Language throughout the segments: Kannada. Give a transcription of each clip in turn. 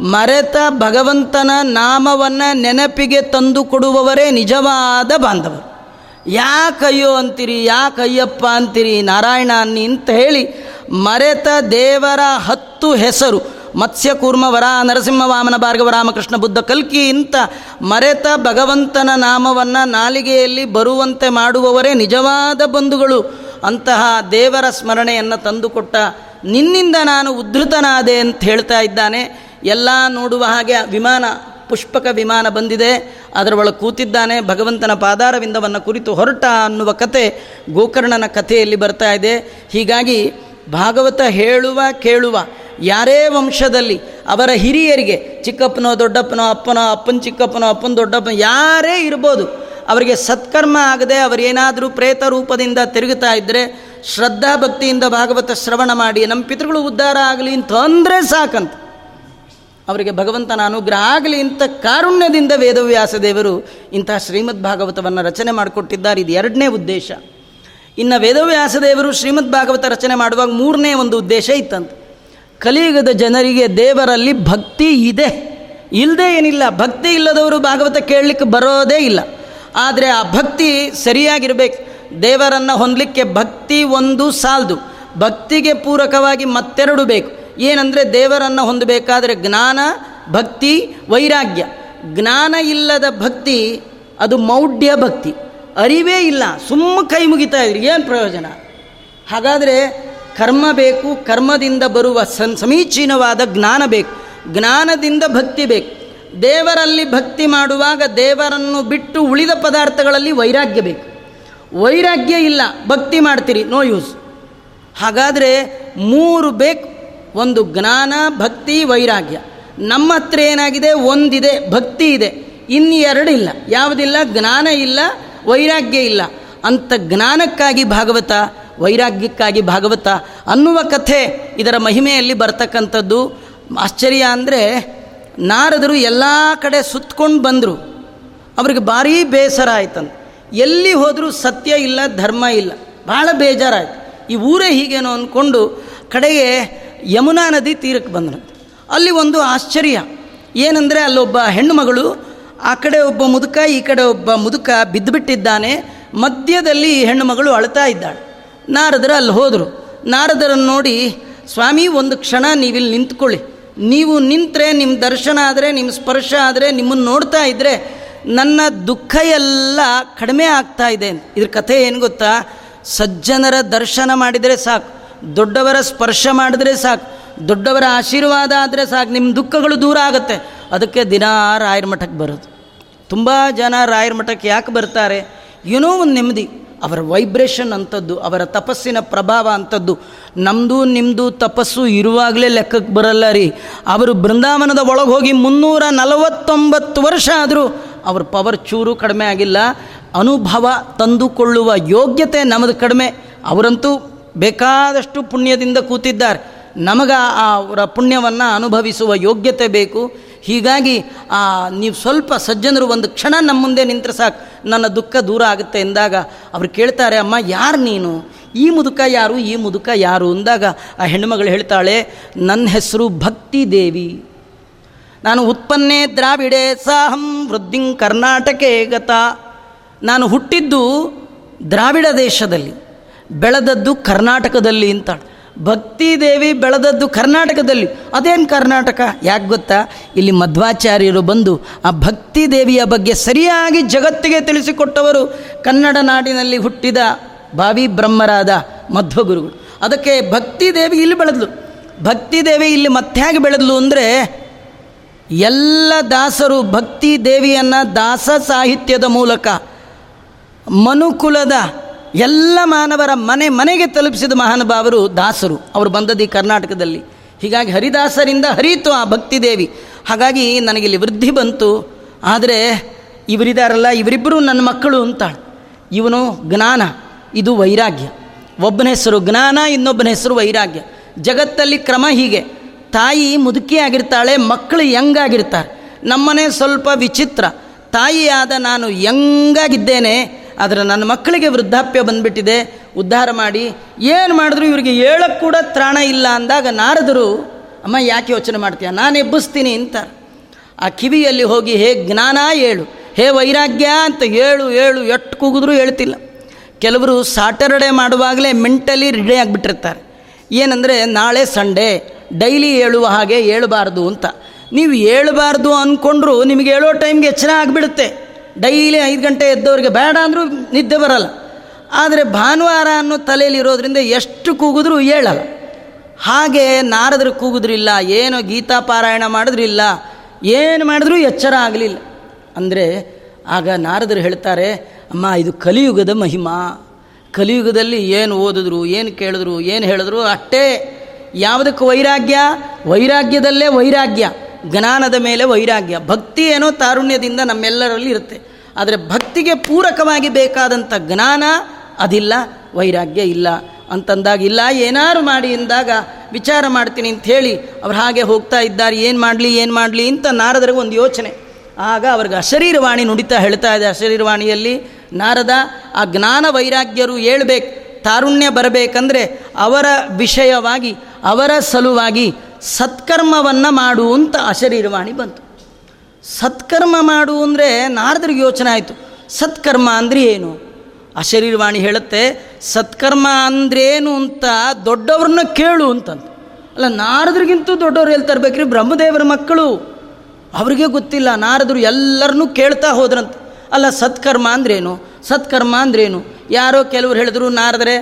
ಮರೆತ ಭಗವಂತನ ನಾಮವನ್ನು ನೆನಪಿಗೆ ತಂದು ಕೊಡುವವರೇ ನಿಜವಾದ ಬಾಂಧವರು. ಯಾಕಯ್ಯೋ ಅಂತೀರಿ, ಯಾಕಯ್ಯಪ್ಪ ಅಂತೀರಿ ನಾರಾಯಣ ಅನ್ನಿ ಅಂತ ಹೇಳಿ ಮರೆತ ದೇವರ ಹತ್ತು ಹೆಸರು ಮತ್ಸ್ಯ ಕೂರ್ಮ ವರ, ನರಸಿಂಹ ವಾಮನ ಭಾರ್ಗವ ರಾಮಕೃಷ್ಣ ಬುದ್ಧ ಕಲ್ಕಿ ಇಂತ ಮರೆತ ಭಗವಂತನ ನಾಮವನ್ನು ನಾಲಿಗೆಯಲ್ಲಿ ಬರುವಂತೆ ಮಾಡುವವರೇ ನಿಜವಾದ ಬಂಧುಗಳು. ಅಂತಹ ದೇವರ ಸ್ಮರಣೆಯನ್ನು ತಂದುಕೊಟ್ಟ ನಿನ್ನಿಂದ ನಾನು ಉದ್ಧತನಾದೆ ಅಂತ ಹೇಳ್ತಾ ಇದ್ದಾನೆ. ಎಲ್ಲ ನೋಡುವ ಹಾಗೆ ವಿಮಾನ, ಪುಷ್ಪಕ ವಿಮಾನ ಬಂದಿದೆ. ಅದರೊಳಗೆ ಕೂತಿದ್ದಾನೆ. ಭಗವಂತನ ಪಾದಾರವಿಂದವನ್ನು ಕುರಿತು ಹೊರಟ ಅನ್ನುವ ಕತೆ ಗೋಕರ್ಣನ ಕಥೆಯಲ್ಲಿ ಬರ್ತಾ ಇದೆ. ಹೀಗಾಗಿ ಭಾಗವತ ಹೇಳುವ, ಕೇಳುವ ಯಾರೇ ವಂಶದಲ್ಲಿ ಅವರ ಹಿರಿಯರಿಗೆ ಚಿಕ್ಕಪ್ಪನೋ, ದೊಡ್ಡಪ್ಪನೋ, ಅಪ್ಪನೋ, ಅಪ್ಪನ ಚಿಕ್ಕಪ್ಪನೋ, ಅಪ್ಪನ ದೊಡ್ಡಪ್ಪನ ಯಾರೇ ಇರ್ಬೋದು ಅವರಿಗೆ ಸತ್ಕರ್ಮ ಆಗದೆ ಅವರೇನಾದರೂ ಪ್ರೇತ ರೂಪದಿಂದ ತಿರುಗುತ್ತಾ ಇದ್ದರೆ ಶ್ರದ್ಧಾ ಭಕ್ತಿಯಿಂದ ಭಾಗವತ ಶ್ರವಣ ಮಾಡಿ, ನಮ್ಮ ಪಿತೃಗಳು ಉದ್ಧಾರ ಆಗಲಿ, ಅಂತಂದರೆ ಸಾಕಂತ. ಅವರಿಗೆ ಭಗವಂತನ ಅನುಗ್ರಹ ಆಗಲಿ ಇಂಥ ಕಾರುಣ್ಯದಿಂದ ವೇದವ್ಯಾಸ ದೇವರು ಇಂತಹ ಶ್ರೀಮದ್ ಭಾಗವತವನ್ನು ರಚನೆ ಮಾಡಿಕೊಟ್ಟಿದ್ದಾರೆ. ಇದು ಎರಡನೇ ಉದ್ದೇಶ. ಇನ್ನು ವೇದವ್ಯಾಸ ದೇವರು ಶ್ರೀಮದ್ ಭಾಗವತ ರಚನೆ ಮಾಡುವಾಗ ಮೂರನೇ ಒಂದು ಉದ್ದೇಶ ಇತ್ತಂತೆ. ಕಲಿಯುಗದ ಜನರಿಗೆ ದೇವರಲ್ಲಿ ಭಕ್ತಿ ಇದೆ. ಇಲ್ಲದೆ ಏನಿಲ್ಲ. ಭಕ್ತಿ ಇಲ್ಲದವರು ಭಾಗವತ ಕೇಳಲಿಕ್ಕೆ ಬರೋದೇ ಇಲ್ಲ. ಆದರೆ ಆ ಭಕ್ತಿ ಸರಿಯಾಗಿರಬೇಕು. ದೇವರನ್ನು ಹೊಂದಲಿಕ್ಕೆ ಭಕ್ತಿ ಒಂದು ಸಾಲದು. ಭಕ್ತಿಗೆ ಪೂರಕವಾಗಿ ಮತ್ತೆರಡು ಬೇಕು. ಏನಂದರೆ ದೇವರನ್ನು ಹೊಂದಬೇಕಾದರೆ ಜ್ಞಾನ, ಭಕ್ತಿ, ವೈರಾಗ್ಯ. ಜ್ಞಾನ ಇಲ್ಲದ ಭಕ್ತಿ, ಅದು ಮೌಢ್ಯ ಭಕ್ತಿ. ಅರಿವೇ ಇಲ್ಲ. ಸುಮ್ಮ ಕೈ ಮುಗಿತಾ ಇದ್ರಿ. ಏನು ಪ್ರಯೋಜನ? ಹಾಗಾದರೆ ಕರ್ಮ ಬೇಕು, ಕರ್ಮದಿಂದ ಬರುವ ಸನ್ ಸಮೀಚೀನವಾದ ಜ್ಞಾನ ಬೇಕು. ಜ್ಞಾನದಿಂದ ಭಕ್ತಿ ಬೇಕು. ದೇವರಲ್ಲಿ ಭಕ್ತಿ ಮಾಡುವಾಗ ದೇವರನ್ನು ಬಿಟ್ಟು ಉಳಿದ ಪದಾರ್ಥಗಳಲ್ಲಿ ವೈರಾಗ್ಯ ಬೇಕು. ವೈರಾಗ್ಯ ಇಲ್ಲ. ಭಕ್ತಿ ಮಾಡ್ತೀರಿ. No use. ಹಾಗಾದರೆ ಮೂರು ಬೇಕು. ಒಂದು ಜ್ಞಾನ, ಭಕ್ತಿ, ವೈರಾಗ್ಯ. ನಮ್ಮ ಹತ್ರ ಏನಾಗಿದೆ? ಒಂದಿದೆ, ಭಕ್ತಿ ಇದೆ. ಇನ್ನು ಎರಡಿಲ್ಲ ಯಾವುದಿಲ್ಲ? ಜ್ಞಾನ ಇಲ್ಲ, ವೈರಾಗ್ಯ ಇಲ್ಲ. ಅಂಥ ಜ್ಞಾನಕ್ಕಾಗಿ ಭಾಗವತ, ವೈರಾಗ್ಯಕ್ಕಾಗಿ ಭಾಗವತ ಅನ್ನುವ ಕಥೆ ಇದರ ಮಹಿಮೆಯಲ್ಲಿ ಬರ್ತಕ್ಕಂಥದ್ದು. ಆಶ್ಚರ್ಯ ಅಂದರೆ ನಾರದರು ಎಲ್ಲ ಕಡೆ ಸುತ್ತಕೊಂಡು ಬಂದರು. ಅವ್ರಿಗೆ ಭಾರೀ ಬೇಸರ ಆಯ್ತಂತ. ಎಲ್ಲಿ ಹೋದರೂ ಸತ್ಯ ಇಲ್ಲ, ಧರ್ಮ ಇಲ್ಲ. ಭಾಳ ಬೇಜಾರಾಯ್ತು. ಈ ಊರೇ ಹೀಗೇನೋ ಅಂದ್ಕೊಂಡು ಕಡೆಗೆ ಯಮುನಾ ನದಿ ತೀರಕ್ಕೆ ಬಂದನು ಅಲ್ಲಿ ಒಂದು ಆಶ್ಚರ್ಯ. ಏನಂದರೆ ಅಲ್ಲೊಬ್ಬ ಹೆಣ್ಣುಮಗಳು, ಆ ಕಡೆ ಒಬ್ಬ ಮುದುಕ, ಈ ಕಡೆ ಒಬ್ಬ ಮುದುಕ ಬಿದ್ದುಬಿಟ್ಟಿದ್ದಾನೆ. ಮಧ್ಯದಲ್ಲಿ ಹೆಣ್ಣುಮಗಳು ಹೆಣ್ಣು ಮಗಳು ಅಳ್ತಾ ಇದ್ದಾಳೆ. ನಾರದರು ಅಲ್ಲಿ ಹೋದರು. ನಾರದರನ್ನು ನೋಡಿ, ಸ್ವಾಮಿ, ಒಂದು ಕ್ಷಣ ನೀವಿಲ್ಲಿ ನಿಂತ್ಕೊಳ್ಳಿ. ನೀವು ನಿಂತರೆ ನಿಮ್ಮ ದರ್ಶನ ಆದರೆ ನಿಮ್ಮ ಸ್ಪರ್ಶ ಆದರೆ, ನಿಮ್ಮನ್ನು ನೋಡ್ತಾ ಇದ್ದರೆ ನನ್ನ ದುಃಖ ಎಲ್ಲ ಕಡಿಮೆ ಆಗ್ತಾ ಇದೆ. ಇದ್ರ ಕಥೆ ಏನು ಗೊತ್ತಾ? ಸಜ್ಜನರ ದರ್ಶನ ಮಾಡಿದರೆ ಸಾಕು. ದೊಡ್ಡವರ ಸ್ಪರ್ಶ ಮಾಡಿದ್ರೆ ಸಾಕು, ದೊಡ್ಡವರ ಆಶೀರ್ವಾದ ಆದರೆ ಸಾಕು ನಿಮ್ಮ ದುಃಖಗಳು ದೂರ ಆಗುತ್ತೆ. ಅದಕ್ಕೆ ದಿನ ರಾಯರ ಮಠಕ್ಕೆ ಬರೋದು. ತುಂಬ ಜನ ರಾಯರ ಮಠಕ್ಕೆ ಯಾಕೆ ಬರ್ತಾರೆ? ಏನೋ ಒಂದು ನೆಮ್ಮದಿ, ಅವರ ವೈಬ್ರೇಷನ್ ಅಂಥದ್ದು, ಅವರ ತಪಸ್ಸಿನ ಪ್ರಭಾವ ಅಂಥದ್ದು. ನಮ್ಮದು ನಿಮ್ಮದು ತಪಸ್ಸು ಇರುವಾಗಲೇ ಲೆಕ್ಕಕ್ಕೆ ಬರಲ್ಲ ರೀ. ಅವರು ಬೃಂದಾವನದ ಒಳಗೆ ಹೋಗಿ ಮುನ್ನೂರ ನಲವತ್ತೊಂಬತ್ತು ವರ್ಷ ಆದರೂ ಅವ್ರ ಪವರ್ ಚೂರು ಕಡಿಮೆ ಆಗಿಲ್ಲ. ಅನುಭವ ತಂದುಕೊಳ್ಳುವ ಯೋಗ್ಯತೆ ನಮ್ಮದು ಕಡಿಮೆ. ಅವರಂತೂ ಬೇಕಾದಷ್ಟು ಪುಣ್ಯದಿಂದ ಕೂತಿದ್ದಾರೆ. ನಮಗ ಅವರ ಪುಣ್ಯವನ್ನು ಅನುಭವಿಸುವ ಯೋಗ್ಯತೆ ಬೇಕು. ಹೀಗಾಗಿ ಆ ನೀವು ಸ್ವಲ್ಪ ಸಜ್ಜನರು ಒಂದು ಕ್ಷಣ ನಮ್ಮ ಮುಂದೆ ನಿಂತರೆ ಸಾಕು. ನನ್ನ ದುಃಖ ದೂರ ಆಗುತ್ತೆ ಎಂದಾಗ ಅವ್ರು ಕೇಳ್ತಾರೆ, ಅಮ್ಮ, ಯಾರು ನೀನು? ಈ ಮುದುಕ ಯಾರು? ಈ ಮುದುಕ ಯಾರು? ಅಂದಾಗ ಆ ಹೆಣ್ಣುಮಗಳು ಹೇಳ್ತಾಳೆ, ನನ್ನ ಹೆಸರು ಭಕ್ತಿ ದೇವಿ. ನಾನು ಉತ್ಪನ್ನೇ ದ್ರಾವಿಡೆ, ಸಾಹಂ ವೃದ್ಧಿಂ ಕರ್ನಾಟಕೇ ಗತ. ನಾನು ಹುಟ್ಟಿದ್ದು ದ್ರಾವಿಡ ದೇಶದಲ್ಲಿ. ಬೆಳೆದದ್ದು ಕರ್ನಾಟಕದಲ್ಲಿ ಅಂತಾಳೆ. ಭಕ್ತಿ ದೇವಿ ಬೆಳೆದದ್ದು ಕರ್ನಾಟಕದಲ್ಲಿ. ಅದೇನು ಕರ್ನಾಟಕ? ಯಾಕೆ ಗೊತ್ತಾ? ಇಲ್ಲಿ ಮಧ್ವಾಚಾರ್ಯರು ಬಂದು ಆ ಭಕ್ತಿ ದೇವಿಯ ಬಗ್ಗೆ ಸರಿಯಾಗಿ ಜಗತ್ತಿಗೆ ತಿಳಿಸಿಕೊಟ್ಟವರು ಕನ್ನಡ ನಾಡಿನಲ್ಲಿ ಹುಟ್ಟಿದ ಬಾವಿ ಬ್ರಹ್ಮರಾದ ಮಧ್ವಗುರುಗಳು. ಅದಕ್ಕೆ ಭಕ್ತಿ ದೇವಿ ಇಲ್ಲಿ ಬೆಳೆದ್ಲು. ಭಕ್ತಿ ದೇವಿ ಇಲ್ಲಿ ಮತ್ತೆ ಬೆಳೆದ್ಲು ಅಂದರೆ ಎಲ್ಲ ದಾಸರು ಭಕ್ತಿ ದೇವಿಯನ್ನು ದಾಸ ಸಾಹಿತ್ಯದ ಮೂಲಕ ಮನುಕುಲದ ಎಲ್ಲ ಮಾನವರ ಮನೆ ಮನೆಗೆ ತಲುಪಿಸಿದ ಮಹಾನುಭಾವರು ದಾಸರು. ಅವರು ಬಂದದ್ದು ಈ ಕರ್ನಾಟಕದಲ್ಲಿ. ಹೀಗಾಗಿ ಹರಿದಾಸರಿಂದ ಹರಿಯಿತು ಆ ಭಕ್ತಿ ದೇವಿ. ಹಾಗಾಗಿ ನನಗಿಲ್ಲಿ ವೃದ್ಧಿ ಬಂತು. ಆದರೆ ಇವರಿದಾರಲ್ಲ, ಇವರಿಬ್ಬರು ನನ್ನ ಮಕ್ಕಳು ಅಂತಾಳೆ. ಇವನು ಜ್ಞಾನ, ಇದು ವೈರಾಗ್ಯ. ಒಬ್ಬನ ಹೆಸರು ಜ್ಞಾನ, ಇನ್ನೊಬ್ಬನ ಹೆಸರು ವೈರಾಗ್ಯ. ಜಗತ್ತಲ್ಲಿ ಕ್ರಮ ಹೀಗೆ. ತಾಯಿ ಮುದುಕಿ ಆಗಿರ್ತಾಳೆ, ಮಕ್ಕಳು ಯಂಗಾಗಿರ್ತಾರೆ ನಮ್ಮನೆ ಸ್ವಲ್ಪ ವಿಚಿತ್ರ. ತಾಯಿಯಾದ ನಾನು ಯಂಗಾಗಿದ್ದೇನೆ ಆದರೆ ನನ್ನ ಮಕ್ಕಳಿಗೆ ವೃದ್ಧಾಪ್ಯ ಬಂದ್ಬಿಟ್ಟಿದೆ. ಉದ್ಧಾರ ಮಾಡಿ. ಏನು ಮಾಡಿದ್ರು ಇವರಿಗೆ ಹೇಳಕ್ಕೆ ಕೂಡ ತ್ರಾಣ ಇಲ್ಲ ಅಂದಾಗ ನಾರದರು, ಅಮ್ಮ, ಯಾಕೆ ಯೋಚನೆ ಮಾಡ್ತೀಯ? ನಾನು ಎಬ್ಬಿಸ್ತೀನಿ ಅಂತ ಆ ಕಿವಿಯಲ್ಲಿ ಹೋಗಿ, ಹೇ ಜ್ಞಾನ, ಹೇಳು. ಹೇ ವೈರಾಗ್ಯ ಅಂತ ಹೇಳು ಹೇಳು ಎಟ್ಟು ಕೂಗಿದ್ರೂ ಹೇಳ್ತಿಲ್ಲ. ಕೆಲವರು ಸಾಟರ್ಡೆ ಮಾಡುವಾಗಲೇ ಮೆಂಟಲಿ ರೆಡಿ ಆಗಿಬಿಟ್ಟಿರ್ತಾರೆ. ಏನಂದರೆ, ನಾಳೆ ಸಂಡೇ, ಡೈಲಿ ಹೇಳುವ ಹಾಗೆ ಹೇಳಬಾರ್ದು ಅಂತ. ನೀವು ಹೇಳಬಾರ್ದು ಅಂದ್ಕೊಂಡ್ರು ನಿಮಗೆ ಹೇಳೋ ಟೈಮ್ಗೆ ಎಚ್ಚರ ಆಗಿಬಿಡುತ್ತೆ. ಡೈಲಿ ಐದು ಗಂಟೆ ಎದ್ದವ್ರಿಗೆ ಬೇಡ ಅಂದರೂ ನಿದ್ದೆ ಬರಲ್ಲ. ಆದರೆ ಭಾನುವಾರ ಅನ್ನೋ ತಲೆಯಲ್ಲಿ ಇರೋದ್ರಿಂದ ಎಷ್ಟು ಕೂಗಿದ್ರೂ ಹೇಳಲ್ಲ ಹಾಗೆ ನಾರದರು ಕೂಗಿದ್ರಿಲ್ಲ, ಏನು ಗೀತಾ ಪಾರಾಯಣ ಮಾಡಿದ್ರಿಲ್ಲ, ಏನು ಮಾಡಿದ್ರೂ ಎಚ್ಚರ ಆಗಲಿಲ್ಲ. ಅಂದರೆ ಆಗ ನಾರದರು ಹೇಳ್ತಾರೆ, ಅಮ್ಮ, ಇದು ಕಲಿಯುಗದ ಮಹಿಮಾ. ಕಲಿಯುಗದಲ್ಲಿ ಏನು ಓದಿದ್ರು, ಏನು ಕೇಳಿದ್ರು, ಏನು ಹೇಳಿದ್ರು ಅಷ್ಟೇ. ಯಾವುದಕ್ಕೆ ವೈರಾಗ್ಯ? ವೈರಾಗ್ಯದಲ್ಲೇ ವೈರಾಗ್ಯ. ಜ್ಞಾನದ ಮೇಲೆ ವೈರಾಗ್ಯ. ಭಕ್ತಿ ಏನೋ ತಾರುಣ್ಯದಿಂದ ನಮ್ಮೆಲ್ಲರಲ್ಲಿ ಇರುತ್ತೆ. ಆದರೆ ಭಕ್ತಿಗೆ ಪೂರಕವಾಗಿ ಬೇಕಾದಂಥ ಜ್ಞಾನ, ಅದಿಲ್ಲ, ವೈರಾಗ್ಯ ಇಲ್ಲ. ಅಂತಂದಾಗ ಇಲ್ಲ, ಏನಾರು ಮಾಡಿ ಎಂದಾಗ ವಿಚಾರ ಮಾಡ್ತೀನಿ ಅಂತ ಹೇಳಿ ಅವ್ರು ಹಾಗೆ ಹೋಗ್ತಾ ಇದ್ದಾರೆ, ಏನು ಮಾಡಲಿ ಏನು ಮಾಡಲಿ ಅಂತ ನಾರದರಿಗೆ ಒಂದು ಯೋಚನೆ. ಆಗ ಅವ್ರಿಗೆ ಅಶರೀರವಾಣಿ ನುಡಿತಾ ಹೇಳ್ತಾ ಇದೆ ಅಶರೀರವಾಣಿಯಲ್ಲಿ, ನಾರದ ಆ ಜ್ಞಾನ ವೈರಾಗ್ಯರು ಹೇಳ್ಬೇಕು, ತಾರುಣ್ಯ ಬರಬೇಕಂದ್ರೆ ಅವರ ವಿಷಯವಾಗಿ, ಅವರ ಸಲುವಾಗಿ ಸತ್ಕರ್ಮವನ್ನು ಮಾಡು ಅಂತ ಅಶರೀರವಾಣಿ ಬಂತು. ಸತ್ಕರ್ಮ ಮಾಡು ಅಂದರೆ ನಾರದ್ರಿಗೆ ಯೋಚನೆ ಆಯಿತು. ಸತ್ಕರ್ಮ ಅಂದರೆ ಏನು? ಅಶರೀರವಾಣಿ ಹೇಳುತ್ತೆ, ಸತ್ಕರ್ಮ ಅಂದ್ರೇನು ಅಂತ ದೊಡ್ಡವ್ರನ್ನ ಕೇಳು ಅಂತಂದು ಅಲ್ಲ, ನಾರದ್ರಿಗಿಂತೂ ದೊಡ್ಡವ್ರು ಹೇಳ್ತಾ ಇರ್ಬೇಕ್ರಿ ಬ್ರಹ್ಮದೇವರ ಮಕ್ಕಳು. ಅವರಿಗೆ ಗೊತ್ತಿಲ್ಲ, ನಾರದರು ಎಲ್ಲರನ್ನೂ ಕೇಳ್ತಾ ಹೋದ್ರಂತ. ಅಲ್ಲ, ಸತ್ಕರ್ಮ ಅಂದ್ರೇನು ಸತ್ಕರ್ಮ ಅಂದ್ರೇನು ಯಾರೋ ಕೆಲವರು ಹೇಳಿದ್ರು, ನಾರದರೆ,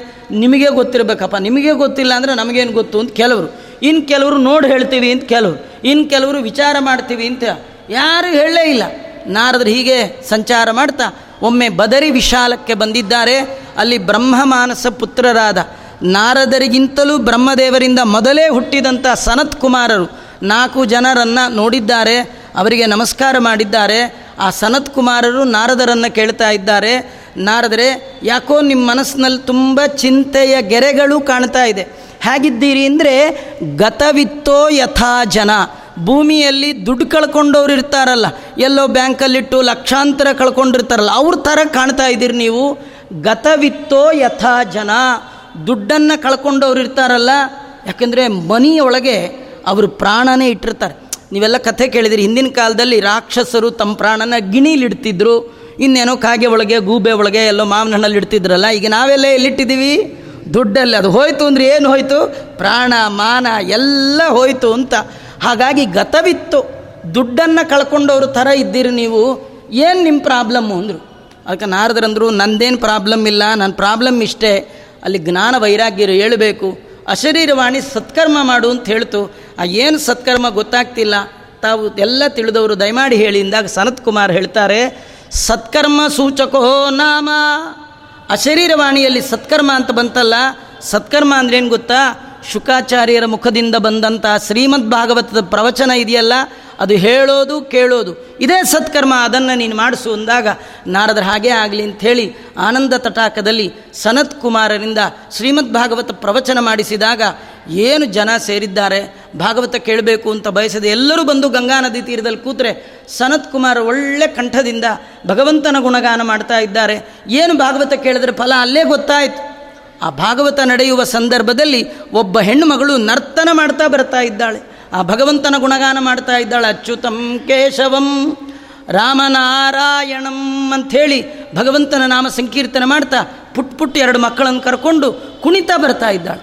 ನಿಮಗೆ ಗೊತ್ತಿರಬೇಕಪ್ಪ, ನಿಮಗೆ ಗೊತ್ತಿಲ್ಲ ಅಂದರೆ ನಮಗೇನು ಗೊತ್ತು ಅಂತ ಕೆಲವರು ಇನ್ನು ಕೆಲವರು ನೋಡಿ ಹೇಳ್ತೀವಿ ಅಂತ ಕೆಲವರು. ಇನ್ನು ಕೆಲವರು ವಿಚಾರ ಮಾಡ್ತೀವಿ ಅಂತ ಯಾರು ಹೇಳಲೇ ಇಲ್ಲ. ನಾರದ್ರು ಹೀಗೆ ಸಂಚಾರ ಮಾಡ್ತಾ, ಒಮ್ಮೆ ಬದರಿ ವಿಶಾಲಕ್ಕೆ ಬಂದಿದ್ದಾರೆ. ಅಲ್ಲಿ ಬ್ರಹ್ಮಮಾನಸ ಪುತ್ರರಾದ ನಾರದರಿಗಿಂತಲೂ ಬ್ರಹ್ಮದೇವರಿಂದ ಮೊದಲೇ ಹುಟ್ಟಿದಂಥ ಸನತ್ ಕುಮಾರರು ನಾಲ್ಕು ಜನರನ್ನು ನೋಡಿದ್ದಾರೆ, ಅವರಿಗೆ ನಮಸ್ಕಾರ ಮಾಡಿದ್ದಾರೆ. ಆ ಸನತ್ ಕುಮಾರರು ನಾರದರನ್ನು ಕೇಳ್ತಾ ಇದ್ದಾರೆ. ನಾರದರೆ, ಯಾಕೋ ನಿಮ್ಮ ಮನಸ್ಸಿನಲ್ಲಿ ತುಂಬ ಚಿಂತೆಯ ಗೆರೆಗಳು ಕಾಣ್ತಾ ಇದೆ. ಹೇಗಿದ್ದೀರಿ ಅಂದರೆ ಗತವಿತ್ತೋ ಯಥಾ ಜನ. ಭೂಮಿಯಲ್ಲಿ ದುಡ್ಡು ಕಳ್ಕೊಂಡವ್ರು ಇರ್ತಾರಲ್ಲ, ಎಲ್ಲೋ ಬ್ಯಾಂಕಲ್ಲಿಟ್ಟು ಲಕ್ಷಾಂತರ ಕಳ್ಕೊಂಡಿರ್ತಾರಲ್ಲ, ಅವ್ರ ಥರ ಕಾಣ್ತಾ ಇದ್ದೀರಿ ನೀವು. ಗತವಿತ್ತೋ ಯಥಾ ಜನ. ದುಡ್ಡನ್ನು ಕಳ್ಕೊಂಡವ್ರು ಇರ್ತಾರಲ್ಲ, ಯಾಕಂದರೆ ಮನಿಯೊಳಗೆ ಅವರು ಪ್ರಾಣನೇ ಇಟ್ಟಿರ್ತಾರೆ. ನೀವೆಲ್ಲ ಕಥೆ ಕೇಳಿದಿರಿ, ಹಿಂದಿನ ಕಾಲದಲ್ಲಿ ರಾಕ್ಷಸರು ತಮ್ಮ ಪ್ರಾಣನ ಗಿಣಿಲಿಡ್ತಿದ್ರು ಇನ್ನೇನೋ ಕಾಗೆ ಒಳಗೆ, ಗೂಬೆ ಒಳಗೆ, ಎಲ್ಲೋ ಮಾವಿನ ಇಡ್ತಿದ್ರಲ್ಲ, ಈಗ ನಾವೆಲ್ಲ ಎಲ್ಲಿಟ್ಟಿದ್ದೀವಿ? ದುಡ್ಡಲ್ಲಿ ಅದು ಹೋಯ್ತು ಅಂದರೆ ಏನು ಹೋಯಿತು? ಪ್ರಾಣ, ಮಾನ ಎಲ್ಲ ಹೋಯಿತು ಅಂತ. ಹಾಗಾಗಿ ಗತವಿತ್ತು. ದುಡ್ಡನ್ನು ಕಳ್ಕೊಂಡವ್ರ ಥರ ಇದ್ದೀರಿ ನೀವು. ಏನು ನಿಮ್ಮ ಪ್ರಾಬ್ಲಮ್ಮು ಅಂದರು? ಅದಕ್ಕೆ ನಾರದ್ರಂದರು, ನಂದೇನು ಪ್ರಾಬ್ಲಮ್ ಇಲ್ಲ ನನ್ನ ಪ್ರಾಬ್ಲಮ್ ಇಷ್ಟೇ. ಅಲ್ಲಿ ಜ್ಞಾನ ವೈರಾಗ್ಯರು ಹೇಳಬೇಕು. ಅಶರೀರವಾಣಿ ಸತ್ಕರ್ಮ ಮಾಡು ಅಂತ ಹೇಳ್ತು. ಆ ಏನು ಸತ್ಕರ್ಮ ಗೊತ್ತಾಗ್ತಿಲ್ಲ. ತಾವು ಎಲ್ಲ ತಿಳಿದವರು ದಯಮಾಡಿ ಹೇಳಿ. ಇಂದಾಗ ಸನತ್ ಕುಮಾರ್ ಹೇಳ್ತಾರೆ, ಸತ್ಕರ್ಮ ಸೂಚಕೋ ನಾಮ. ಅಶರೀರವಾಣಿಯಲ್ಲಿ ಸತ್ಕರ್ಮ ಅಂತ ಬಂತಲ್ಲ ಸತ್ಕರ್ಮ ಅಂದ್ರೇನು ಗೊತ್ತಾ? ಶುಕಾಚಾರ್ಯರ ಮುಖದಿಂದ ಬಂದಂತಹ ಶ್ರೀಮದ್ ಭಾಗವತದ ಪ್ರವಚನ ಇದೆಯಲ್ಲ ಅದು ಹೇಳೋದು ಕೇಳೋದು. ಇದೇ ಸತ್ಕರ್ಮ ಅದನ್ನು ನೀನು ಮಾಡಿಸು ಅಂದಾಗ ನಾರದರ ಹಾಗೆ ಆಗಲಿ ಅಂಥೇಳಿ ಆನಂದ ತಟಾಕದಲ್ಲಿ ಸನತ್ ಕುಮಾರರಿಂದ ಶ್ರೀಮದ್ ಭಾಗವತ ಪ್ರವಚನ ಮಾಡಿಸಿದಾಗ ಏನು ಜನ ಸೇರಿದ್ದಾರೆ? ಭಾಗವತ ಕೇಳಬೇಕು ಅಂತ ಬಯಸದೆ ಎಲ್ಲರೂ ಬಂದು ಗಂಗಾ ನದಿ ತೀರದಲ್ಲಿ ಕೂತ್ರೆ ಸನತ್ ಕುಮಾರ್ ಒಳ್ಳೆ ಕಂಠದಿಂದ ಭಗವಂತನ ಗುಣಗಾನ ಮಾಡ್ತಾ ಇದ್ದಾರೆ. ಏನು ಭಾಗವತ ಕೇಳಿದ್ರೆ ಫಲ ಅಲ್ಲೇ ಗೊತ್ತಾಯಿತು. ಆ ಭಾಗವತ ನಡೆಯುವ ಸಂದರ್ಭದಲ್ಲಿ ಒಬ್ಬ ಹೆಣ್ಣು ಮಗಳು ನರ್ತನ ಮಾಡ್ತಾ ಬರ್ತಾ ಇದ್ದಾಳೆ. ಆ ಭಗವಂತನ ಗುಣಗಾನ ಮಾಡ್ತಾ ಇದ್ದಾಳೆ, ಅಚ್ಯುತಂ ಕೇಶವಂ ರಾಮನಾರಾಯಣಂ ಅಂಥೇಳಿ ಭಗವಂತನ ನಾಮ ಸಂಕೀರ್ತನೆ ಮಾಡ್ತಾ ಪುಟ್ ಪುಟ್ ಎರಡು ಮಕ್ಕಳನ್ನು ಕರ್ಕೊಂಡು ಕುಣಿತಾ ಬರ್ತಾ ಇದ್ದಾಳೆ.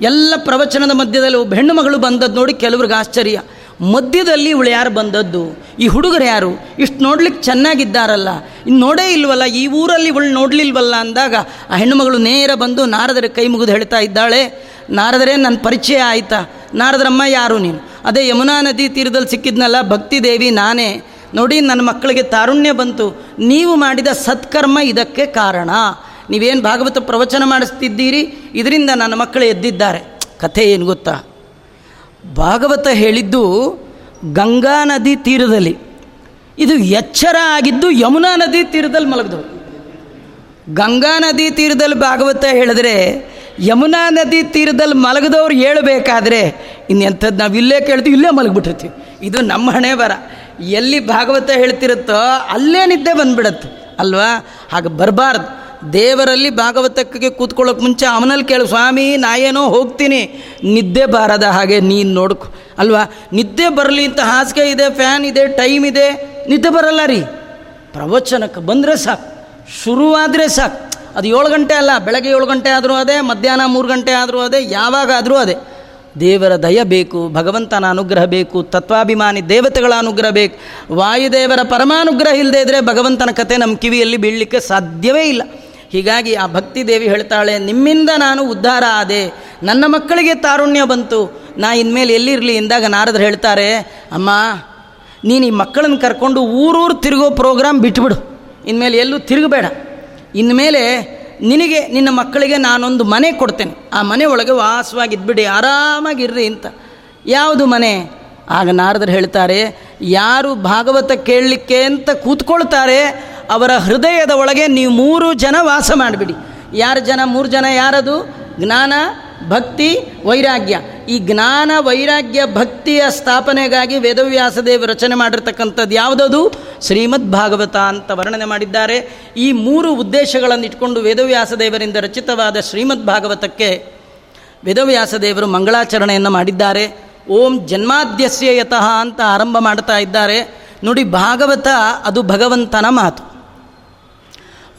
ಎಲ್ಲ ಪ್ರವಚನದ ಮಧ್ಯದಲ್ಲಿ ಒಬ್ಬ ಹೆಣ್ಣು ಮಗಳು ಬಂದದ್ದು ನೋಡಿ ಕೆಲವ್ರಿಗೆ ಆಶ್ಚರ್ಯ. ಮಧ್ಯದಲ್ಲಿ ಇವಳು ಯಾರು ಬಂದದ್ದು? ಈ ಹುಡುಗರು ಯಾರು? ಇಷ್ಟು ನೋಡ್ಲಿಕ್ಕೆ ಚೆನ್ನಾಗಿದ್ದಾರಲ್ಲ. ಇನ್ನು ನೋಡೇ ಇಲ್ವಲ್ಲ, ಈ ಊರಲ್ಲಿ ಇವಳು ನೋಡಲಿಲ್ವಲ್ಲ ಅಂದಾಗ ಆ ಹೆಣ್ಣುಮಗಳು ನೇರ ಬಂದು ನಾರದರ ಕೈ ಮುಗಿದು ಹೇಳ್ತಾ ಇದ್ದಾಳೆ, ನಾರದರೇ ನನ್ನ ಪರಿಚಯ ಆಯಿತಾ? ನಾರದರಮ್ಮ ಯಾರು ನೀನು? ಅದೇ ಯಮುನಾ ನದಿ ತೀರದಲ್ಲಿ ಸಿಕ್ಕಿದ್ನಲ್ಲ, ಭಕ್ತಿ ದೇವಿ ನಾನೇ. ನೋಡಿ ನನ್ನ ಮಕ್ಕಳಿಗೆ ತಾರುಣ್ಯ ಬಂತು. ನೀವು ಮಾಡಿದ ಸತ್ಕರ್ಮ ಇದಕ್ಕೆ ಕಾರಣ. ನೀವೇನು ಭಾಗವತ ಪ್ರವಚನ ಮಾಡಿಸ್ತಿದ್ದೀರಿ? ಇದರಿಂದ ನನ್ನ ಮಕ್ಕಳು ಎದ್ದಿದ್ದಾರೆ. ಕಥೆ ಏನು ಗೊತ್ತಾ? ಭಾಗವತ ಹೇಳಿದ್ದು ಗಂಗಾ ನದಿ ತೀರದಲ್ಲಿ. ಇದು ಎಚ್ಚರ ಆಗಿದ್ದು ಯಮುನಾ ನದಿ ತೀರದಲ್ಲಿ ಮಲಗಿದವು. ಗಂಗಾ ನದಿ ತೀರದಲ್ಲಿ ಭಾಗವತ ಹೇಳಿದ್ರೆ ಯಮುನಾ ನದಿ ತೀರದಲ್ಲಿ ಮಲಗದವ್ರು ಹೇಳಬೇಕಾದ್ರೆ ಇನ್ನೆಂಥದ್ದು ನಾವು ಇಲ್ಲೇ ಕೇಳ್ತೀವಿ, ಇಲ್ಲೇ ಮಲಗಿಬಿಟ್ಟಿರ್ತೀವಿ. ಇದು ನಮ್ಮ ಹಣೆ ಬರ ಎಲ್ಲಿ ಭಾಗವತ ಹೇಳ್ತಿರುತ್ತೋ ಅಲ್ಲೇ ನಿದ್ದೆ ಬಂದ್ಬಿಡತ್ತೆ, ಅಲ್ವಾ? ಹಾಗೆ ಬರಬಾರ್ದು. ದೇವರಲ್ಲಿ ಭಾಗವತಕ್ಕೆ ಕೂತ್ಕೊಳ್ಳೋಕೆ ಮುಂಚೆ ಅವನಲ್ಲಿ ಕೇಳು, ಸ್ವಾಮಿ, ನಾ ಏನೋ ಹೋಗ್ತೀನಿ. ನಿದ್ದೆ ಬಾರದ ಹಾಗೆ ನೀನು ನೋಡ್ಕೊ, ಅಲ್ವಾ? ನಿದ್ದೆ ಬರಲಿ ಅಂತ ಹಾಸಿಗೆ ಇದೆ, ಫ್ಯಾನ್ ಇದೆ, ಟೈಮ್ ಇದೆ. ನಿದ್ದೆ ಬರಲ್ಲ ರೀ. ಪ್ರವಚನಕ್ಕೆ ಬಂದರೆ ಸಾಕು, ಶುರುವಾದರೆ ಸಾಕು. ಅದು ಏಳು ಗಂಟೆ ಅಲ್ಲ, ಬೆಳಗ್ಗೆ ಏಳು ಗಂಟೆ ಆದರೂ ಅದೇ, ಮಧ್ಯಾಹ್ನ ಮೂರು ಗಂಟೆ ಆದರೂ ಅದೇ, ಯಾವಾಗ ಆದರೂ ಅದೇ. ದೇವರ ದಯ ಬೇಕು, ಭಗವಂತನ ಅನುಗ್ರಹ ಬೇಕು, ತತ್ವಾಭಿಮಾನಿ ದೇವತೆಗಳ ಅನುಗ್ರಹ ಬೇಕು. ವಾಯುದೇವರ ಪರಮಾನುಗ್ರಹ ಇಲ್ಲದೇ ಇದ್ದರೆ ಭಗವಂತನ ಕತೆ ನಮ್ಮ ಕಿವಿಯಲ್ಲಿ ಬೀಳಲಿಕ್ಕೆ ಸಾಧ್ಯವೇ ಇಲ್ಲ. ಹೀಗಾಗಿ ಆ ಭಕ್ತಿ ದೇವಿ ಹೇಳ್ತಾಳೆ, ನಿಮ್ಮಿಂದ ನಾನು ಉದ್ಧಾರ ಆದೆ. ನನ್ನ ಮಕ್ಕಳಿಗೆ ತಾರುಣ್ಯ ಬಂತು. ನಾ ಇನ್ಮೇಲೆ ಎಲ್ಲಿರಲಿ ಎಂದಾಗ ನಾರದ್ರು ಹೇಳ್ತಾರೆ, ಅಮ್ಮ, ನೀನು ಈ ಮಕ್ಕಳನ್ನು ಕರ್ಕೊಂಡು ಊರೂರು ತಿರುಗೋ ಪ್ರೋಗ್ರಾಮ್ ಬಿಟ್ಬಿಡು. ಇನ್ಮೇಲೆ ಎಲ್ಲೂ ತಿರುಗಬೇಡ. ಇನ್ಮೇಲೆ ನಿನಗೆ ನಿನ್ನ ಮಕ್ಕಳಿಗೆ ನಾನೊಂದು ಮನೆ ಕೊಡ್ತೇನೆ. ಆ ಮನೆ ಒಳಗೆ ವಾಸವಾಗಿದ್ಬಿಡಿ, ಆರಾಮಾಗಿರ್ರಿ ಅಂತ. ಯಾವುದು ಮನೆ? ಆಗ ನಾರದರು ಹೇಳ್ತಾರೆ, ಯಾರು ಭಾಗವತ ಕೇಳಲಿಕ್ಕೆ ಅಂತ ಕೂತ್ಕೊಳ್ತಾರೆ, ಅವರ ಹೃದಯದ ಒಳಗೆ ನೀವು ಮೂರು ಜನ ವಾಸ ಮಾಡಿಬಿಡಿ. ಯಾರು ಜನ? ಮೂರು ಜನ ಯಾರದು? ಜ್ಞಾನ, ಭಕ್ತಿ, ವೈರಾಗ್ಯ. ಈ ಜ್ಞಾನ, ವೈರಾಗ್ಯ, ಭಕ್ತಿಯ ಸ್ಥಾಪನೆಗಾಗಿ ವೇದವ್ಯಾಸದೇವ ರಚನೆ ಮಾಡಿರ್ತಕ್ಕಂಥದ್ದು ಯಾವುದದು? ಶ್ರೀಮದ್ ಭಾಗವತ ಅಂತ ವರ್ಣನೆ ಮಾಡಿದ್ದಾರೆ. ಈ ಮೂರು ಉದ್ದೇಶಗಳನ್ನು ಇಟ್ಕೊಂಡು ವೇದವ್ಯಾಸದೇವರಿಂದ ರಚಿತವಾದ ಶ್ರೀಮದ್ ಭಾಗವತಕ್ಕೆ ವೇದವ್ಯಾಸ ದೇವರು ಮಂಗಳಾಚರಣೆಯನ್ನು ಮಾಡಿದ್ದಾರೆ. ಓಂ ಜನ್ಮಾದ್ಯಸ್ಯ ಯತಃ ಅಂತ ಆರಂಭ ಮಾಡ್ತಾ ಇದ್ದಾರೆ. ನೋಡಿ, ಭಾಗವತ ಅದು ಭಗವಂತನ ಮಾತು.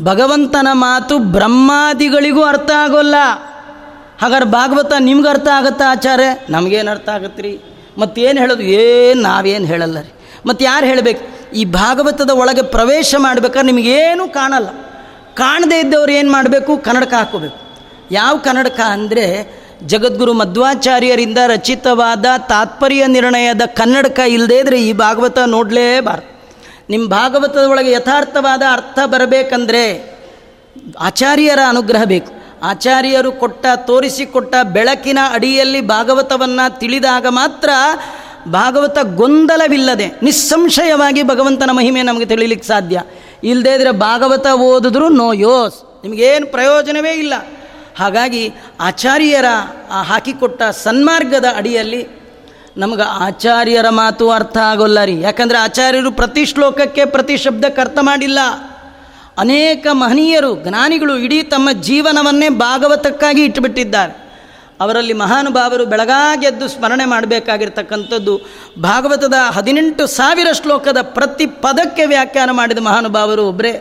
ಭಗವಂತನ ಮಾತು ಬ್ರಹ್ಮಾದಿಗಳಿಗೂ ಅರ್ಥ ಆಗೋಲ್ಲ. ಹಾಗಾದ್ರೆ ಭಾಗವತ ನಿಮ್ಗೆ ಅರ್ಥ ಆಗುತ್ತಾ ಆಚಾರ್ಯ? ನಮಗೇನು ಅರ್ಥ ಆಗತ್ತೆ ರೀ ಮತ್ತೇನು ಹೇಳೋದು? ಏನು ನಾವೇನು ಹೇಳಲ್ಲ ರೀ. ಮತ್ತು ಯಾರು ಹೇಳಬೇಕು? ಈ ಭಾಗವತದ ಒಳಗೆ ಪ್ರವೇಶ ಮಾಡ್ಬೇಕಾದ್ರೆ ನಿಮಗೇನು ಕಾಣಲ್ಲ. ಕಾಣದೇ ಇದ್ದವ್ರು ಏನು ಮಾಡಬೇಕು? ಕನ್ನಡಕ ಹಾಕೋಬೇಕು ಯಾವ ಕನ್ನಡಕ ಅಂದರೆ ಜಗದ್ಗುರು ಮಧ್ವಾಚಾರ್ಯರಿಂದ ರಚಿತವಾದ ತಾತ್ಪರ್ಯ ನಿರ್ಣಯದ ಕನ್ನಡಕ ಇಲ್ಲದೇ ಇದ್ರೆ ಈ ಭಾಗವತ ನೋಡಲೇಬಾರ್ದು. ನಿಮ್ಮ ಭಾಗವತದ ಒಳಗೆ ಯಥಾರ್ಥವಾದ ಅರ್ಥ ಬರಬೇಕಂದ್ರೆ ಆಚಾರ್ಯರ ಅನುಗ್ರಹ ಬೇಕು. ಆಚಾರ್ಯರು ಕೊಟ್ಟ ತೋರಿಸಿಕೊಟ್ಟ ಬೆಳಕಿನ ಅಡಿಯಲ್ಲಿ ಭಾಗವತವನ್ನು ತಿಳಿದಾಗ ಮಾತ್ರ ಭಾಗವತ ಗೊಂದಲವಿಲ್ಲದೆ, ನಿಸ್ಸಂಶಯವಾಗಿ ಭಗವಂತನ ಮಹಿಮೆ ನಮಗೆ ತಿಳಿಲಿಕ್ಕೆ ಸಾಧ್ಯ. ಇಲ್ಲದೇ ಇದ್ರೆ ಭಾಗವತ ಓದಿದ್ರೂ ನೋ ಯೋಸ್ ನಿಮಗೇನು ಪ್ರಯೋಜನವೇ ಇಲ್ಲ. ಹಾಗಾಗಿ ಆಚಾರ್ಯರ ಹಾಕಿಕೊಟ್ಟ ಸನ್ಮಾರ್ಗದ ಅಡಿಯಲ್ಲಿ ನಮಗೆ ಆಚಾರ್ಯರ ಮಾತು ಅರ್ಥ ಆಗೋಲ್ಲ ರೀ. ಯಾಕಂದರೆ ಆಚಾರ್ಯರು ಪ್ರತಿ ಶ್ಲೋಕಕ್ಕೆ ಪ್ರತಿ ಶಬ್ದಕ್ಕೆ ಅರ್ಥ ಮಾಡಿಲ್ಲ. ಅನೇಕ ಮಹನೀಯರು, ಜ್ಞಾನಿಗಳು ಇಡೀ ತಮ್ಮ ಜೀವನವನ್ನೇ ಭಾಗವತಕ್ಕಾಗಿ ಇಟ್ಟುಬಿಟ್ಟಿದ್ದಾರೆ ಅವರಲ್ಲಿ ಮಹಾನುಭಾವರು ಬೆಳಗಾಗೆದ್ದು ಸ್ಮರಣೆ ಮಾಡಬೇಕಾಗಿರ್ತಕ್ಕಂಥದ್ದು ಭಾಗವತದ ಹದಿನೆಂಟು ಸಾವಿರ ಶ್ಲೋಕದ ಪ್ರತಿ ಪದಕ್ಕೆ ವ್ಯಾಖ್ಯಾನ ಮಾಡಿದ ಮಹಾನುಭಾವರು ಒಬ್ಬರೇ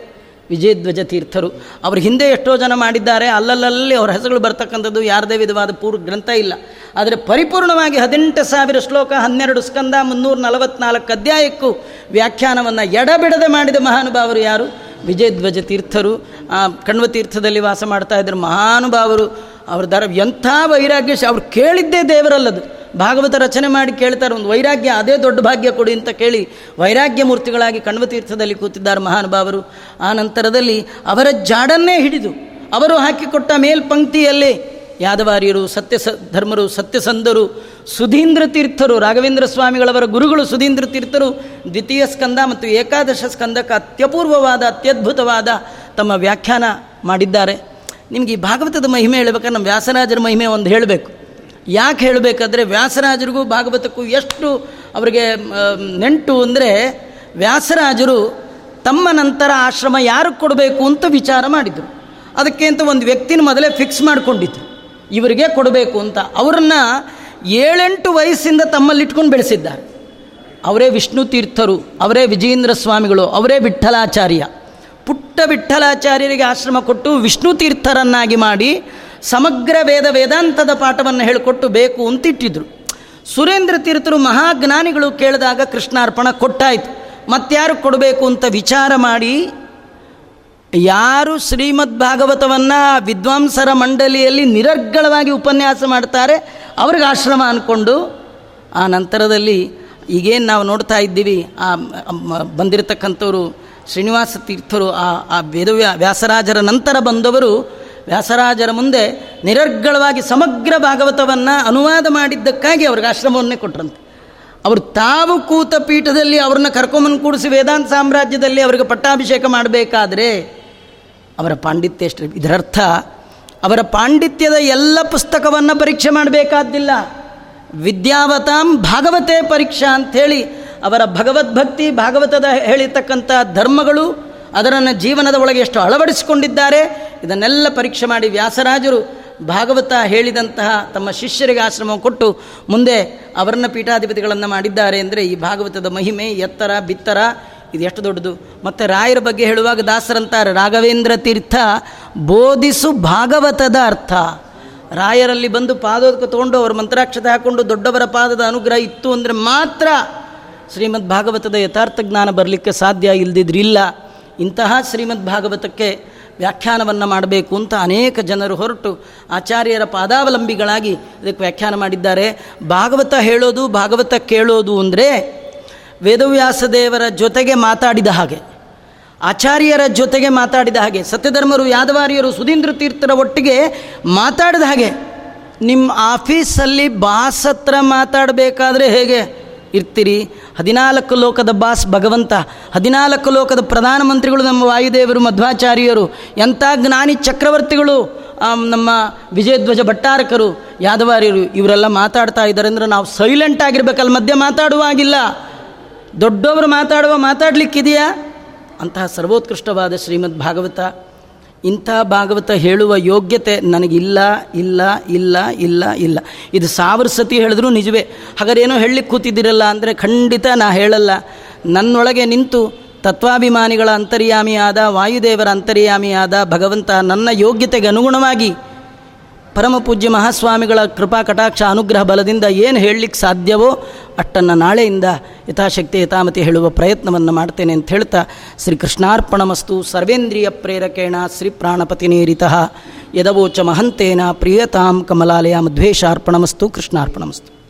ವಿಜಯಧ್ವಜ ತೀರ್ಥರು. ಅವರು ಹಿಂದೆ ಎಷ್ಟೋ ಜನ ಮಾಡಿದ್ದಾರೆ, ಅಲ್ಲಲ್ಲಲ್ಲಿ ಅವ್ರ ಹೆಸರುಗಳು ಬರ್ತಕ್ಕಂಥದ್ದು ಯಾರದೇ ವಿಧವಾದ ಪೂರ್ವ ಗ್ರಂಥ ಇಲ್ಲ. ಆದರೆ ಪರಿಪೂರ್ಣವಾಗಿ ಹದಿನೆಂಟು ಸಾವಿರ ಶ್ಲೋಕ, ಹನ್ನೆರಡು ಸ್ಕಂದ, ಮುನ್ನೂರ ನಲವತ್ನಾಲ್ಕು ಅಧ್ಯಾಯಕ್ಕೂ ವ್ಯಾಖ್ಯಾನವನ್ನು ಎಡಬಿಡದೆ ಮಾಡಿದ ಮಹಾನುಭಾವರು ಯಾರು? ವಿಜಯಧ್ವಜ ತೀರ್ಥರು. ಕಣ್ವ ತೀರ್ಥದಲ್ಲಿ ವಾಸ ಮಾಡ್ತಾ ಇದ್ದರು ಮಹಾನುಭಾವರು. ಅವ್ರ ದರ ಎಂಥ ವೈರಾಗ್ಯ ಅವ್ರು ಕೇಳಿದ್ದೇ ದೇವರಲ್ಲದು. ಭಾಗವತ ರಚನೆ ಮಾಡಿ ಕೇಳ್ತಾರೆ, ಒಂದು ವೈರಾಗ್ಯ, ಅದೇ ದೊಡ್ಡ ಭಾಗ್ಯ ಕೊಡಿ ಅಂತ ಕೇಳಿ ವೈರಾಗ್ಯ ಮೂರ್ತಿಗಳಾಗಿ ಕಣ್ವ ತೀರ್ಥದಲ್ಲಿ ಕೂತಿದ್ದಾರೆ ಮಹಾನುಭಾವರು. ಆ ನಂತರದಲ್ಲಿ ಅವರ ಜಾಡನ್ನೇ ಹಿಡಿದು ಅವರು ಹಾಕಿಕೊಟ್ಟ ಮೇಲ್ಪಂಕ್ತಿಯಲ್ಲಿ ಯಾದವಾರ್ಯರು, ಸತ್ಯ ಸ ಧರ್ಮರು ಸತ್ಯಸಂಧರು ಸುಧೀಂದ್ರ ತೀರ್ಥರು, ರಾಘವೇಂದ್ರ ಸ್ವಾಮಿಗಳವರ ಗುರುಗಳು, ಸುಧೀಂದ್ರ ತೀರ್ಥರು, ದ್ವಿತೀಯ ಸ್ಕಂದ ಮತ್ತು ಏಕಾದಶ ಸ್ಕಂದಕ್ಕೆ ಅತ್ಯಪೂರ್ವವಾದ, ಅತ್ಯದ್ಭುತವಾದ ತಮ್ಮ ವ್ಯಾಖ್ಯಾನ ಮಾಡಿದ್ದಾರೆ. ನಿಮಗೆ ಈ ಭಾಗವತದ ಮಹಿಮೆ ಹೇಳ್ಬೇಕಾದ್ರೆ ನಮ್ಮ ವ್ಯಾಸರಾಜರ ಮಹಿಮೆ ಒಂದು ಹೇಳಬೇಕು. ಯಾಕೆ ಹೇಳಬೇಕಾದ್ರೆ ವ್ಯಾಸರಾಜರಿಗೂ ಭಾಗವತಕ್ಕೂ ಎಷ್ಟು ಅವರಿಗೆ ನೆಂಟು ಅಂದರೆ ವ್ಯಾಸರಾಜರು ತಮ್ಮ ನಂತರ ಆಶ್ರಮ ಯಾರಿಗೆ ಕೊಡಬೇಕು ಅಂತ ವಿಚಾರ ಮಾಡಿದರು. ಅದಕ್ಕೆ ಅಂತ ಒಂದು ವ್ಯಕ್ತಿನ ಮೊದಲೇ ಫಿಕ್ಸ್ ಮಾಡಿಕೊಂಡಿದ್ರು. ಇವರಿಗೆ ಕೊಡಬೇಕು ಅಂತ. ಅವರನ್ನು ಏಳೆಂಟು ವಯಸ್ಸಿಂದ ತಮ್ಮಲ್ಲಿ ಇಟ್ಕೊಂಡು ಬೆಳೆಸಿದ್ದಾರೆ. ಅವರೇ ವಿಷ್ಣು ತೀರ್ಥರು, ಅವರೇ ವಿಜಯೇಂದ್ರ ಸ್ವಾಮಿಗಳು, ಅವರೇ ವಿಠ್ಠಲಾಚಾರ್ಯ. ಪುಟ್ಟ ವಿಠಲಾಚಾರ್ಯರಿಗೆ ಆಶ್ರಮ ಕೊಟ್ಟು ವಿಷ್ಣು ತೀರ್ಥರನ್ನಾಗಿ ಮಾಡಿ ಸಮಗ್ರ ವೇದ ವೇದಾಂತದ ಪಾಠವನ್ನು ಹೇಳಿಕೊಟ್ಟು ಬೇಕು ಅಂತ ಇಟ್ಟಿದ್ರು ಸುರೇಂದ್ರ ತೀರ್ಥರು ಮಹಾಜ್ಞಾನಿಗಳು ಕೇಳಿದಾಗ ಕೃಷ್ಣಾರ್ಪಣ ಕೊಟ್ಟಾಯಿತು. ಮತ್ತಾರು ಕೊಡಬೇಕು ಅಂತ ವಿಚಾರ ಮಾಡಿ ಯಾರು ಶ್ರೀಮದ್ ಭಾಗವತವನ್ನು ವಿದ್ವಾಂಸರ ಮಂಡಳಿಯಲ್ಲಿ ನಿರರ್ಗಳವಾಗಿ ಉಪನ್ಯಾಸ ಮಾಡ್ತಾರೆ, ಅವ್ರಿಗೆ ಆಶ್ರಮ ಅಂದ್ಕೊಂಡು ಆ ನಂತರದಲ್ಲಿ ಈಗೇನು ನಾವು ನೋಡ್ತಾ ಇದ್ದೀವಿ, ಆ ಬಂದಿರತಕ್ಕಂಥವರು ಶ್ರೀನಿವಾಸ ತೀರ್ಥರು ಆ ಆ ವೇದವ್ಯ ವ್ಯಾಸರಾಜರ ನಂತರ ಬಂದವರು ವ್ಯಾಸರಾಜರ ಮುಂದೆ ನಿರರ್ಗಳವಾಗಿ ಸಮಗ್ರ ಭಾಗವತವನ್ನು ಅನುವಾದ ಮಾಡಿದ್ದಕ್ಕಾಗಿ ಅವ್ರಿಗೆ ಆಶ್ರಮವನ್ನೇ ಕೊಟ್ರಂತೆ. ಅವರು ತಾವು ಕೂತ ಪೀಠದಲ್ಲಿ ಅವ್ರನ್ನ ಕರ್ಕೊಂಬಂದು ಕೂಡಿಸಿ ವೇದಾಂತ ಸಾಮ್ರಾಜ್ಯದಲ್ಲಿ ಅವರಿಗೆ ಪಟ್ಟಾಭಿಷೇಕ ಮಾಡಬೇಕಾದ್ರೆ ಅವರ ಪಾಂಡಿತ್ಯ ಎಷ್ಟು ಇದರರ್ಥ ಅವರ ಪಾಂಡಿತ್ಯದ ಎಲ್ಲ ಪುಸ್ತಕವನ್ನು ಪರೀಕ್ಷೆ ಮಾಡಬೇಕಾದ್ದಿಲ್ಲ. ವಿದ್ಯಾವತಾಂ ಭಾಗವತೆ ಪರೀಕ್ಷಾ ಅಂಥೇಳಿ ಅವರ ಭಗವದ್ಭಕ್ತಿ ಭಾಗವತದ ಹೇಳಿರ್ತಕ್ಕಂಥ ಧರ್ಮಗಳು ಅದರನ್ನು ಜೀವನದ ಒಳಗೆ ಎಷ್ಟು ಅಳವಡಿಸಿಕೊಂಡಿದ್ದಾರೆ, ಇದನ್ನೆಲ್ಲ ಪರೀಕ್ಷೆ ಮಾಡಿ ವ್ಯಾಸರಾಜರು ಭಾಗವತ ಹೇಳಿದಂತಹ ತಮ್ಮ ಶಿಷ್ಯರಿಗೆ ಆಶ್ರಮ ಕೊಟ್ಟು ಮುಂದೆ ಅವರನ್ನ ಪೀಠಾಧಿಪತಿಗಳನ್ನು ಮಾಡಿದ್ದಾರೆ ಅಂದರೆ ಈ ಭಾಗವತದ ಮಹಿಮೆ, ಎತ್ತರ, ಬಿತ್ತರ, ಇದು ಎಷ್ಟು ದೊಡ್ಡದು. ಮತ್ತು ರಾಯರ ಬಗ್ಗೆ ಹೇಳುವಾಗ ದಾಸರಂತಾರೆ, ರಾಘವೇಂದ್ರ ತೀರ್ಥ, ಬೋಧಿಸು ಭಾಗವತದ ಅರ್ಥ. ರಾಯರಲ್ಲಿ ಬಂದು ಪಾದೋದಕ್ಕೆ ತೊಗೊಂಡು ಅವರು ಮಂತ್ರಾಕ್ಷತೆ ಹಾಕ್ಕೊಂಡು ದೊಡ್ಡವರ ಪಾದದ ಅನುಗ್ರಹ ಇತ್ತು ಅಂದರೆ ಮಾತ್ರ ಶ್ರೀಮದ್ ಭಾಗವತದ ಯಥಾರ್ಥ ಜ್ಞಾನ ಬರಲಿಕ್ಕೆ ಸಾಧ್ಯ ಇಲ್ಲದಿದ್ರಿಲ್ಲ ಇಂತಹ ಶ್ರೀಮದ್ ಭಾಗವತಕ್ಕೆ ವ್ಯಾಖ್ಯಾನವನ್ನು ಮಾಡಬೇಕು ಅಂತ ಅನೇಕ ಜನರು ಹೊರಟು ಆಚಾರ್ಯರ ಪಾದಾವಲಂಬಿಗಳಾಗಿ ಇದಕ್ಕೆ ವ್ಯಾಖ್ಯಾನ ಮಾಡಿದ್ದಾರೆ. ಭಾಗವತ ಹೇಳೋದು, ಭಾಗವತ ಕೇಳೋದು ಅಂದರೆ ವೇದವ್ಯಾಸ ದೇವರ ಜೊತೆಗೆ ಮಾತಾಡಿದ ಹಾಗೆ, ಆಚಾರ್ಯರ ಜೊತೆಗೆ ಮಾತಾಡಿದ ಹಾಗೆ, ಸತ್ಯಧರ್ಮರು, ಯಾದವಾರಿಯರು, ಸುಧೀಂದ್ರ ತೀರ್ಥರ ಒಟ್ಟಿಗೆ ಮಾತಾಡಿದ ಹಾಗೆ, ನಿಮ್ಮ ಆಫೀಸಲ್ಲಿ ಬಾಸ್ ಹತ್ರ ಮಾತಾಡಬೇಕಾದ್ರೆ ಹೇಗೆ ಇರ್ತೀರಿ? ಹದಿನಾಲ್ಕು ಲೋಕದ ಬಾಸ್ ಭಗವಂತ, ಹದಿನಾಲ್ಕು ಲೋಕದ ಪ್ರಧಾನಮಂತ್ರಿಗಳು ನಮ್ಮ ವಾಯುದೇವರು, ಮಧ್ವಾಚಾರ್ಯರು, ಎಂಥ ಜ್ಞಾನಿ ಚಕ್ರವರ್ತಿಗಳು ನಮ್ಮ ವಿಜಯಧ್ವಜ ಭಟ್ಟಾರಕರು, ಯಾದವಾರ್ಯರು, ಇವರೆಲ್ಲ ಮಾತಾಡ್ತಾ ಇದ್ದಾರೆ ಅಂದರೆ ನಾವು ಸೈಲೆಂಟ್ ಆಗಿರ್ಬೇಕಲ್ಲ, ಮಧ್ಯೆ ಮಾತಾಡುವಾಗಿಲ್ಲ ದೊಡ್ಡವರು ಮಾತಾಡುವ ಮಾತಾಡಲಿಕ್ಕಿದೆಯಾ? ಅಂತಹ ಸರ್ವೋತ್ಕೃಷ್ಟವಾದ ಶ್ರೀಮದ್ ಭಾಗವತ ಇಂಥ ಭಾಗವತ ಹೇಳುವ ಯೋಗ್ಯತೆ ನನಗಿಲ್ಲ, ಇಲ್ಲ ಇಲ್ಲ ಇಲ್ಲ ಇಲ್ಲ. ಇದು ಸಾವಿರ ಸತಿ ಹೇಳಿದ್ರೂ ನಿಜವೇ. ಹಾಗಾದ್ರೆ ಏನೋ ಹೇಳಲಿಕ್ಕೆ ಕೂತಿದ್ದಿರಲ್ಲ ಅಂದರೆ ಖಂಡಿತ ನಾ ಹೇಳಲ್ಲ. ನನ್ನೊಳಗೆ ನಿಂತು ತತ್ವಾಭಿಮಾನಿಗಳ ಅಂತರ್ಯಾಮಿಯಾದ, ವಾಯುದೇವರ ಅಂತರ್ಯಾಮಿಯಾದ ಭಗವಂತ ನನ್ನ ಯೋಗ್ಯತೆಗೆ ಅನುಗುಣವಾಗಿ ಪರಮಪೂಜ್ಯ ಮಹಾಸ್ವಾಮಿಗಳ ಕೃಪಾ ಕಟಾಕ್ಷ, ಅನುಗ್ರಹ, ಬಲದಿಂದ ಏನು ಹೇಳಲಿಕ್ಕೆ ಸಾಧ್ಯವೋ ಅಷ್ಟನ್ನು ನಾಳೆಯಿಂದ ಯಥಾಶಕ್ತಿ ಯಥಾಮತಿ ಹೇಳುವ ಪ್ರಯತ್ನವನ್ನು ಮಾಡ್ತೇನೆ ಅಂತ ಹೇಳ್ತಾ ಶ್ರೀ ಕೃಷ್ಣಾರ್ಪಣಮಸ್ತು ಸರ್ವೇಂದ್ರಿಯ ಪ್ರೇರಕೇಣ ಶ್ರೀ ಪ್ರಾಣಪತಿನೇರಿತ ಯದವೋಚ ಮಹಂತೇನ ಪ್ರಿಯತಾಂ ಕಮಲಾಲಯ ಮಧ್ವೇಶಾರ್ಪಣಮಸ್ತು ಕೃಷ್ಣಾರ್ಪಣಮಸ್ತು.